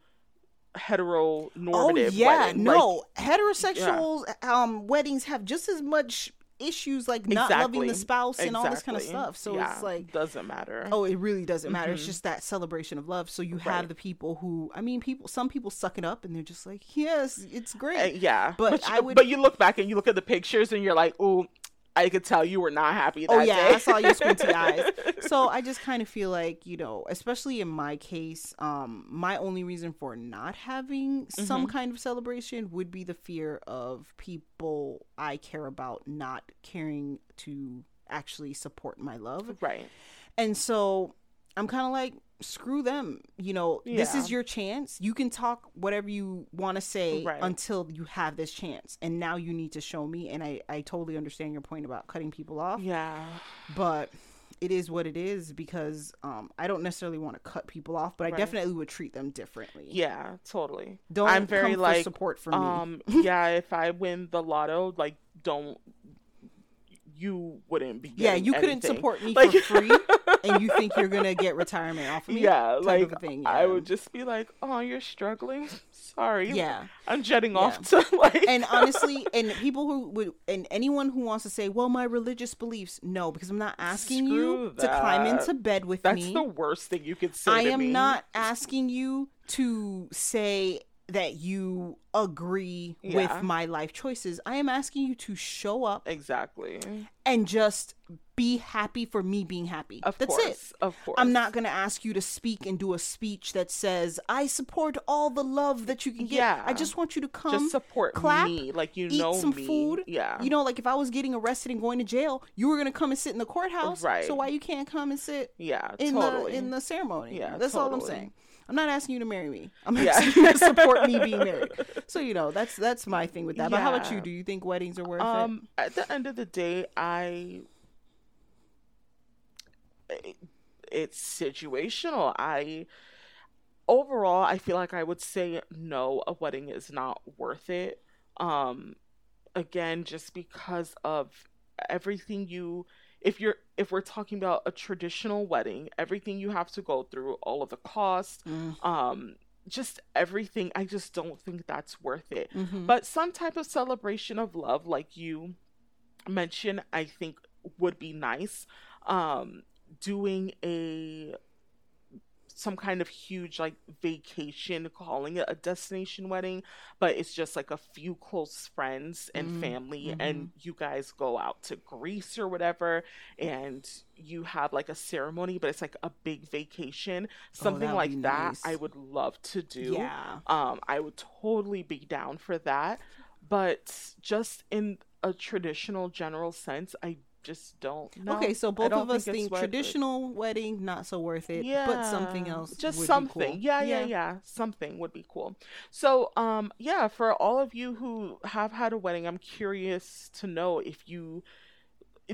heteronormative oh yeah, wedding, no, heterosexual um weddings have just as much issues like not loving the spouse and all this kind of stuff. So Yeah, it's like doesn't matter. Oh, it really doesn't matter. Mm-hmm. It's just that celebration of love. So you Right. have the people who, I mean, people. Some people suck it up and they're just like, yes, it's Uh, great. yeah, But you- I would- But you look back and you look at the pictures and you're like, oh, I could tell you were not happy that Oh yeah, day. I saw your squinty *laughs* eyes. So I just kind of feel like you know, especially in my case, um, my only reason for not having some Mm-hmm. kind of celebration would be the fear of people I care about not caring to actually support my love. right. And so I'm kind of like, screw them. You know, this is your chance. You can talk whatever you want to say Right. until you have this chance. And now you need to show me. And I, I totally understand your point about cutting people off, Yeah. but it is what it is because um, I don't necessarily want to cut people off, but I Right. definitely would treat them differently. Yeah, totally. Don't I'm very like support for me. um *laughs* yeah, if I win the lotto, like don't you wouldn't be yeah, you couldn't support me *laughs* Like- for free, *laughs* and you think you're gonna get retirement off of me? Yeah, type like of a thing. I would just be like, "Oh, you're struggling. Sorry. Yeah. I'm jetting off to *laughs* like." and honestly, and people who would, and anyone who wants to say, "Well, my religious beliefs," no, because I'm not asking you Screw to climb into bed with that's me. That's the worst thing you could say. I am me. not asking you to say that you agree Yeah. with my life choices. I am asking you to show up exactly. and just be happy for me being happy. Of That's course, it. of course. I'm not going to ask you to speak and do a speech that says, I support all the love that you can get. Yeah. I just want you to come. Just support clap, me, like you eat know some me. food. Yeah. You know, like if I was getting arrested and going to jail, you were going to come and sit in the courthouse. Right. So why you can't come and sit Yeah, in totally. the in the ceremony? Yeah, That's all I'm saying. I'm not asking you to marry me. I'm Yeah. asking you to support me being *laughs* married. So you know, that's that's my thing with that. But how about you? Do you think weddings are worth it? Um, at the end of the day, I it- it's situational. I overall, I feel like I would say no, a wedding is not worth it. Um, again, just because of everything you if you're if we're talking about a traditional wedding, everything you have to go through, all of the costs, Mm. um, just everything, I just don't think that's worth it. Mhm. But some type of celebration of love, like you mentioned, I think would be nice. Um, doing a some kind of huge like vacation, calling it a destination wedding, but it's just like a few close friends and Mm, family, and you guys go out to Greece or whatever, and you have like a ceremony, but it's like a big vacation, something that'd like be that. nice. I would love to do Yeah. um i would totally be down for that but just in a traditional general sense i just don't know okay, so both of us think it's think worth it. traditional wedding not so worth it, yeah but something else just something cool. yeah, yeah yeah something would be cool so um yeah for all of you who have had a wedding i'm curious to know if you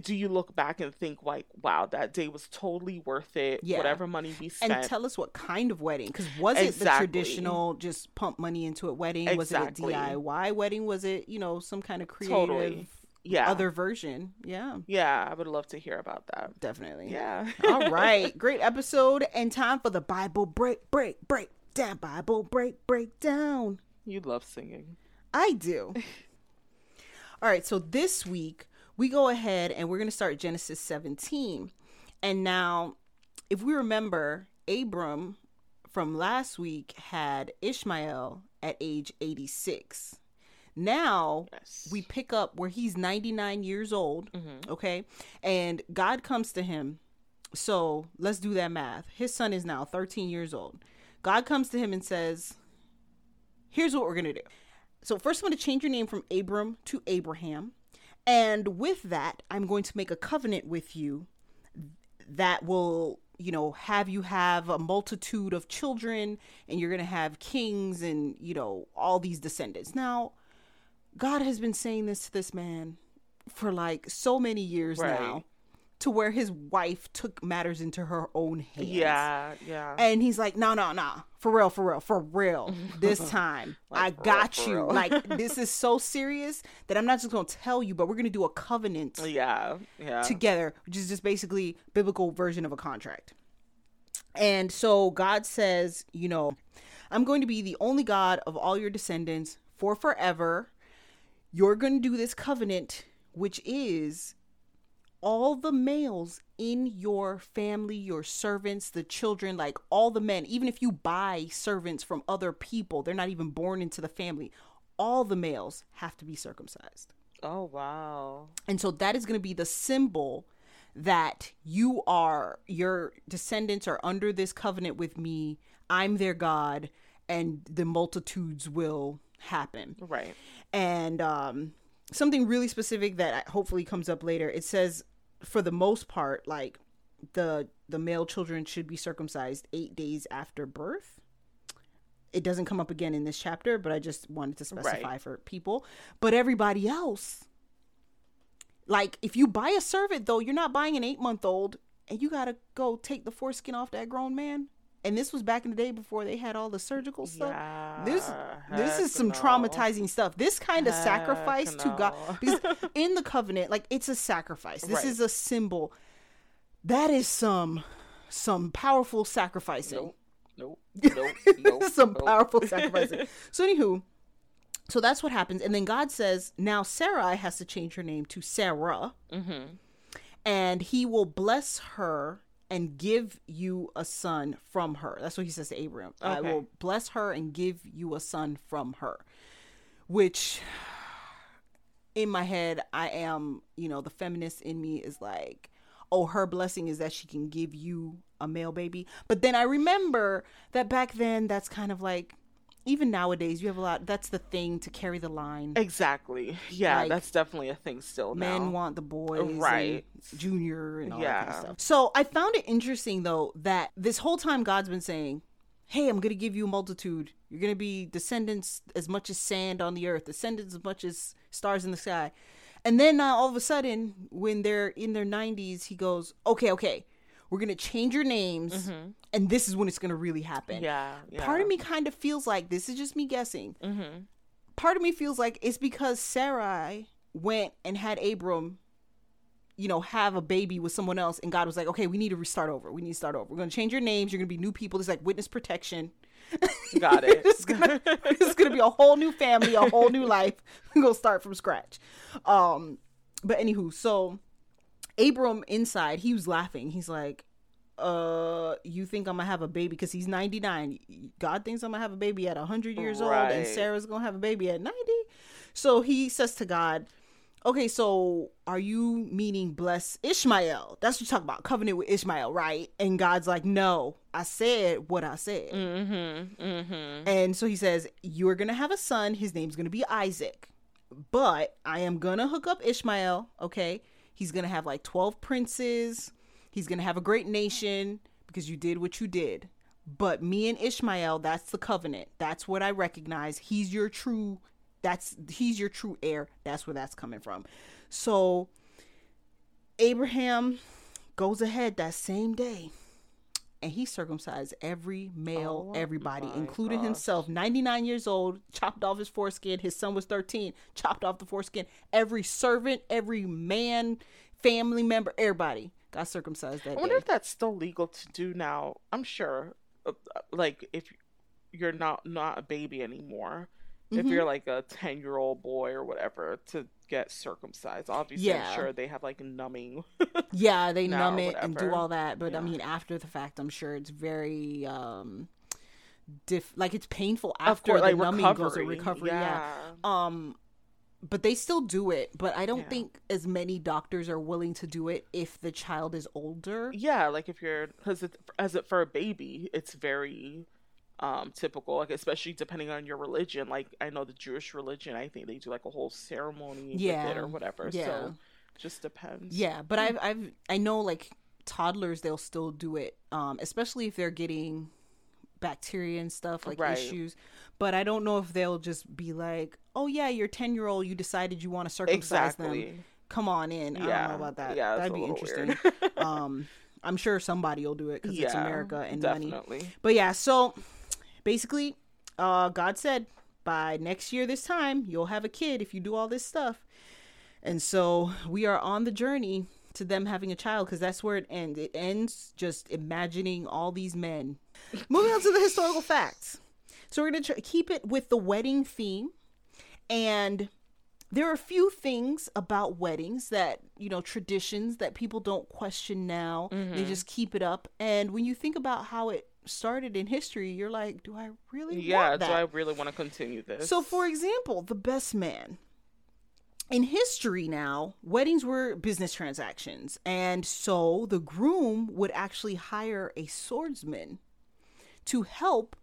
do you look back and think like wow that day was totally worth it Yeah. whatever money we spent And tell us what kind of wedding, because was it the traditional just pump money into it wedding? Exactly. Was it a DIY wedding? Was it you know some kind of creative Totally. Yeah other version? Yeah, yeah i would love to hear about that definitely. yeah All *laughs* right, great episode and time for the Bible break, break, break down. Bible break, break down. you love singing I do. *laughs* All right, so this week we go ahead and we're going to start Genesis 17. And now, if we remember, Abram from last week had Ishmael at age 86. Now Yes. we pick up where he's 99 years old, mm-hmm. okay? And God comes to him. So let's do that math. His son is now 13 years old. God comes to him and says, Here's what we're going to do. So, first, I'm going to change your name from Abram to Abraham. And with that, I'm going to make a covenant with you that will, you know, have you have a multitude of children and you're going to have kings and, you know, all these descendants. Now, God has been saying this to this man for like so many years Right. now to where his wife took matters into her own hands. Yeah, yeah. And he's like, no, no, no. For real, for real, for real. *laughs* This time, *laughs* I for real, got you. real. Like, *laughs* this is so serious that I'm not just going to tell you, but we're going to do a covenant yeah, yeah. together, which is just basically biblical version of a contract. And so God says, you know, I'm going to be the only God of all your descendants for forever. You're going to do this covenant, which is all the males in your family, your servants, the children, like all the men, even if you buy servants from other people, they're not even born into the family, all the males have to be circumcised. oh wow. And so that is going to be the symbol that you are, your descendants are under this covenant with me. I'm their God, and the multitudes will happen. Right. And um, something really specific that hopefully comes up later. It says, for the most part, like the the male children should be circumcised eight days after birth. It doesn't come up again in this chapter, but I just wanted to specify Right. for people. But everybody else, like if you buy a servant though, you're not buying an eight month old, and you gotta go take the foreskin off that grown man. And this was back in the day before they had all the surgical stuff. this this is some no. traumatizing stuff. This kind of Heck sacrifice to God because *laughs* in the covenant, like it's a sacrifice. This Right. is a symbol. That is some some powerful sacrificing. Nope. Nope. *laughs* Nope. Nope. *laughs* some nope. powerful sacrificing. so anywho, so that's what happens, and then God says, now Sarai has to change her name to Sarah, Mm-hmm. and He will bless her and give you a son from her. That's what He says to Abraham. I will bless her and give you a son from her, which. In my head, I am, you know, the feminist in me is like, oh, her blessing is that she can give you a male baby. But then I remember that back then, that's kind of like, even nowadays, you have a lot. That's the thing to carry the line. Exactly. Yeah, Like, that's definitely a thing still now. Men want the boys, Right. And junior, and all that kind of stuff. So I found it interesting though that this whole time God's been saying, "Hey, I'm gonna give you a multitude. You're gonna be descendants as much as sand on the earth, descendants as much as stars in the sky." And then uh, all of a sudden, when they're in their 90s, he goes, "Okay, okay, we're gonna change your names, and this is when it's gonna really happen." Mm-hmm. Yeah, yeah. Part of me kind of feels like this is just me guessing. Mm-hmm. Part of me feels like it's because Sarai went and had Abram, you know, have a baby with someone else, and God was like, "Okay, we need to restart over. We need to start over. We're gonna change your names. You're gonna be new people. It's like witness protection. Got *laughs* it. it's gonna it's gonna be a whole new family, a whole new life. *laughs* We're gonna start from scratch." Um, but anywho, so Abram inside, he was laughing. He's like, uh, you think I'm gonna have a baby because he's 99. God thinks I'm gonna have a baby at 100 years old, and Sarah's gonna have a baby at 90. So he says to God, Okay, so are you meaning bless Ishmael? That's what you talk about, covenant with Ishmael, right? And God's like, No, I said what I said. Mm-hmm. Mm-hmm. And so he says, You're to have a son. His name's to be Isaac. But I am to hook up Ishmael. Okay. He's going to have like 12 princes. He's going to have a great nation because you did what you did. But me and Ishmael, that's the covenant. That's what I recognize. He's your true. That's he's your true heir. That's where that's coming from. So Abraham goes ahead that same day and he circumcised every male, Oh everybody, including gosh. himself. 99 years old, chopped off his foreskin. His son was 13, chopped off the foreskin. Every servant, every man, family member, everybody got circumcised that I wonder day. if that's still legal to do now. I'm sure, uh, uh, like if you're not not a baby anymore, Mm-hmm. if you're like a ten year old boy or whatever, to get circumcised. Obviously, Yeah. I'm sure they have like numbing. *laughs* Yeah, they *laughs* numb it and do all that, but I mean, after the fact, I'm sure it's very um, diff. Like it's painful after course, the like numbing recovery. goes to recovery. Yeah. yeah. Um, but they still do it. But I don't Yeah. think as many doctors are willing to do it if the child is older. Yeah, like if you're because it, as it for a baby, it's very um typical like especially depending on your religion like i know the jewish religion i think they do like a whole ceremony with it or whatever yeah. so just depends Yeah, but I've I've I know like toddlers they'll still do it, um, especially if they're getting bacteria and stuff like Right. issues. But I don't know if they'll just be like, "Oh yeah, you're ten year old. You decided you want to circumcise them. Come on in." I don't know about that. Yeah, That'd be interesting. *laughs* um, I'm sure somebody will do it because it's America and money. But yeah, so basically, uh, God said by next year this time you'll have a kid if you do all this stuff. And so we are on the journey to them having a child because that's where it ends. It ends just imagining all these men. *laughs* Moving on to the historical facts. So we're going to tr- keep it with the wedding theme. And there are a few things about weddings that, you know, traditions that people don't question now. They just keep it up. And when you think about how it started in history, you're like, do I really yeah want that? do i really want to continue this So, for example, the best man. In history now, weddings were business transactions. And so the groom would actually hire a swordsman to help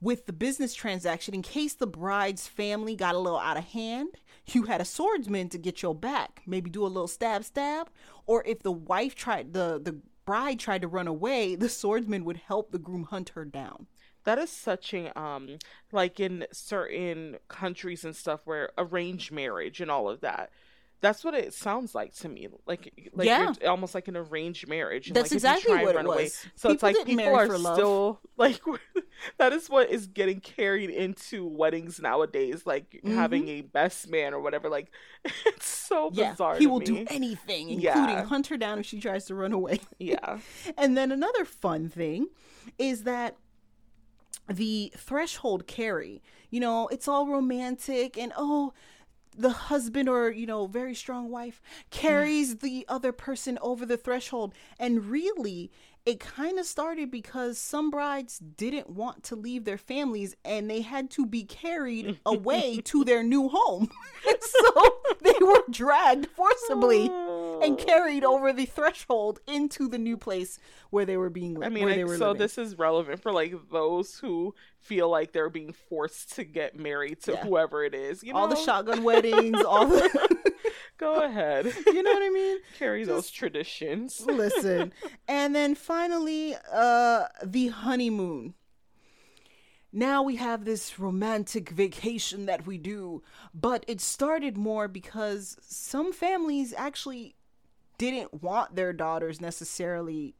with the business transaction in case the bride's family got a little out of hand. You had a swordsman to get your back, maybe do a little stab stab, or if the wife tried the the bride tried to run away, the swordsman would help the groom hunt her down. that is such a um like in certain countries and stuff where arranged marriage and all of that that's what it sounds like to me like like Yeah. almost like an arranged marriage and, That's like, exactly what it run away- was. so it's like people are for love. still *laughs* like *laughs* that is what is getting carried into weddings nowadays like having a best man or whatever like *laughs* it's so Mm-hmm. Yeah, bizarre he will me. do anything, including Yeah. hunt her down if she tries to run away. yeah and then another fun thing is that the threshold carry, you know, it's all romantic and oh, the husband or, you know, very strong wife carries mm. the other person over the threshold. And really, it kind of started because some brides didn't want to leave their families and they had to be carried away to their new home. *laughs* so they were dragged forcibly *laughs* and carried over the threshold into the new place where they were being li- I mean, like, so living. this is relevant for like those who feel like they're being forced to get married to Yeah. whoever it is. You know, all the shotgun weddings, all the *laughs* Go ahead, *laughs* you know what I mean? carry those traditions. *laughs* Listen. And then finally, uh the honeymoon. Now we have this romantic vacation that we do, but it started more because some families actually didn't want their daughters necessarily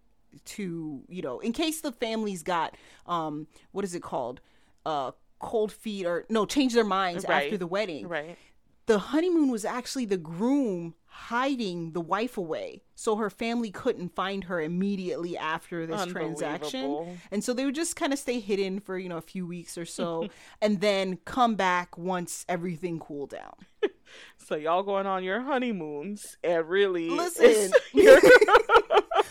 to, you know, in case the families got um what is it called? Uh cold feet or no, change their minds after the wedding. Right. the honeymoon was actually the groom hiding the wife away so her family couldn't find her immediately after this transaction. And so they would just kind of stay hidden for you know a few weeks or so *laughs* and then come back once everything cooled down So y'all going on your honeymoons and really listen *laughs*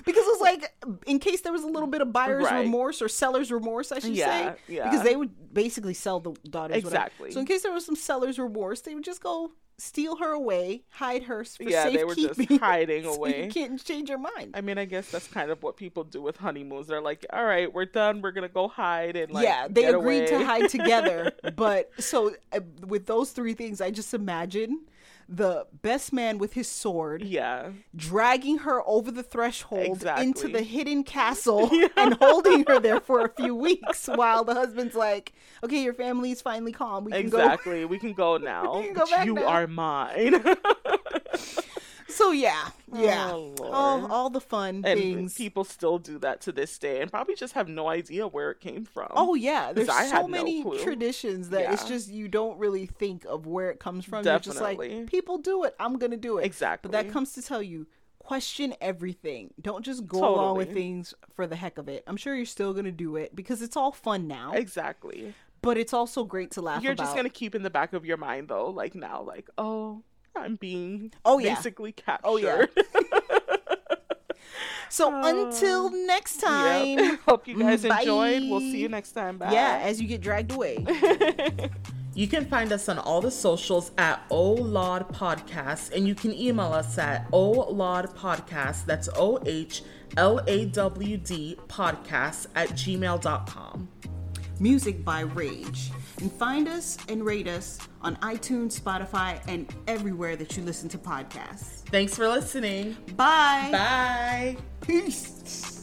because it was like in case there was a little bit of buyer's Right. remorse or seller's remorse i should Yeah, say yeah. because they would basically sell the daughters whatever. Exactly. so in case there was some seller's remorse they would just go steal her away hide her for Yeah, they were just safekeeping, hiding *laughs* so away. you can't change your mind I mean, I guess that's kind of what people do with honeymoons. They're like, "All right, we're done. We're gonna go hide and like yeah they agreed to hide together *laughs* but so uh, with those three things i just imagine the best man with his sword Yeah, dragging her over the threshold into the hidden castle *laughs* and holding her there for a few weeks while the husband's like, "Okay, your family's finally calm. We can exactly. We can go *laughs* now. can go you now. are mine. *laughs* go." So yeah, yeah, Oh, all all the fun and things. people still do that to this day, and probably just have no idea where it came from. Oh yeah, there's so no many clue. traditions that it's just you don't really think of where it comes from. You're just like people do it. I'm gonna do it. Exactly. But that comes to tell you question everything. Don't just go along with things for the heck of it. I'm sure you're still gonna do it because it's all fun now. exactly. but it's also great to laugh You're about. just gonna keep in the back of your mind though, like now, like oh, I'm being Oh, yeah. basically captured. Oh, yeah. *laughs* So *laughs* until uh, next time, Yep. *laughs* Hope you guys Bye. enjoyed. We'll see you next time. Bye. yeah, as you get dragged away. You can find us on all the socials at OLAUD Podcast, and you can email us at OLAUD Podcast, that's O H L A W D podcast at gmail.com. Music by Rage. And find us and rate us on iTunes, Spotify, and everywhere that you listen to podcasts. Thanks for listening. Bye. Bye. Peace.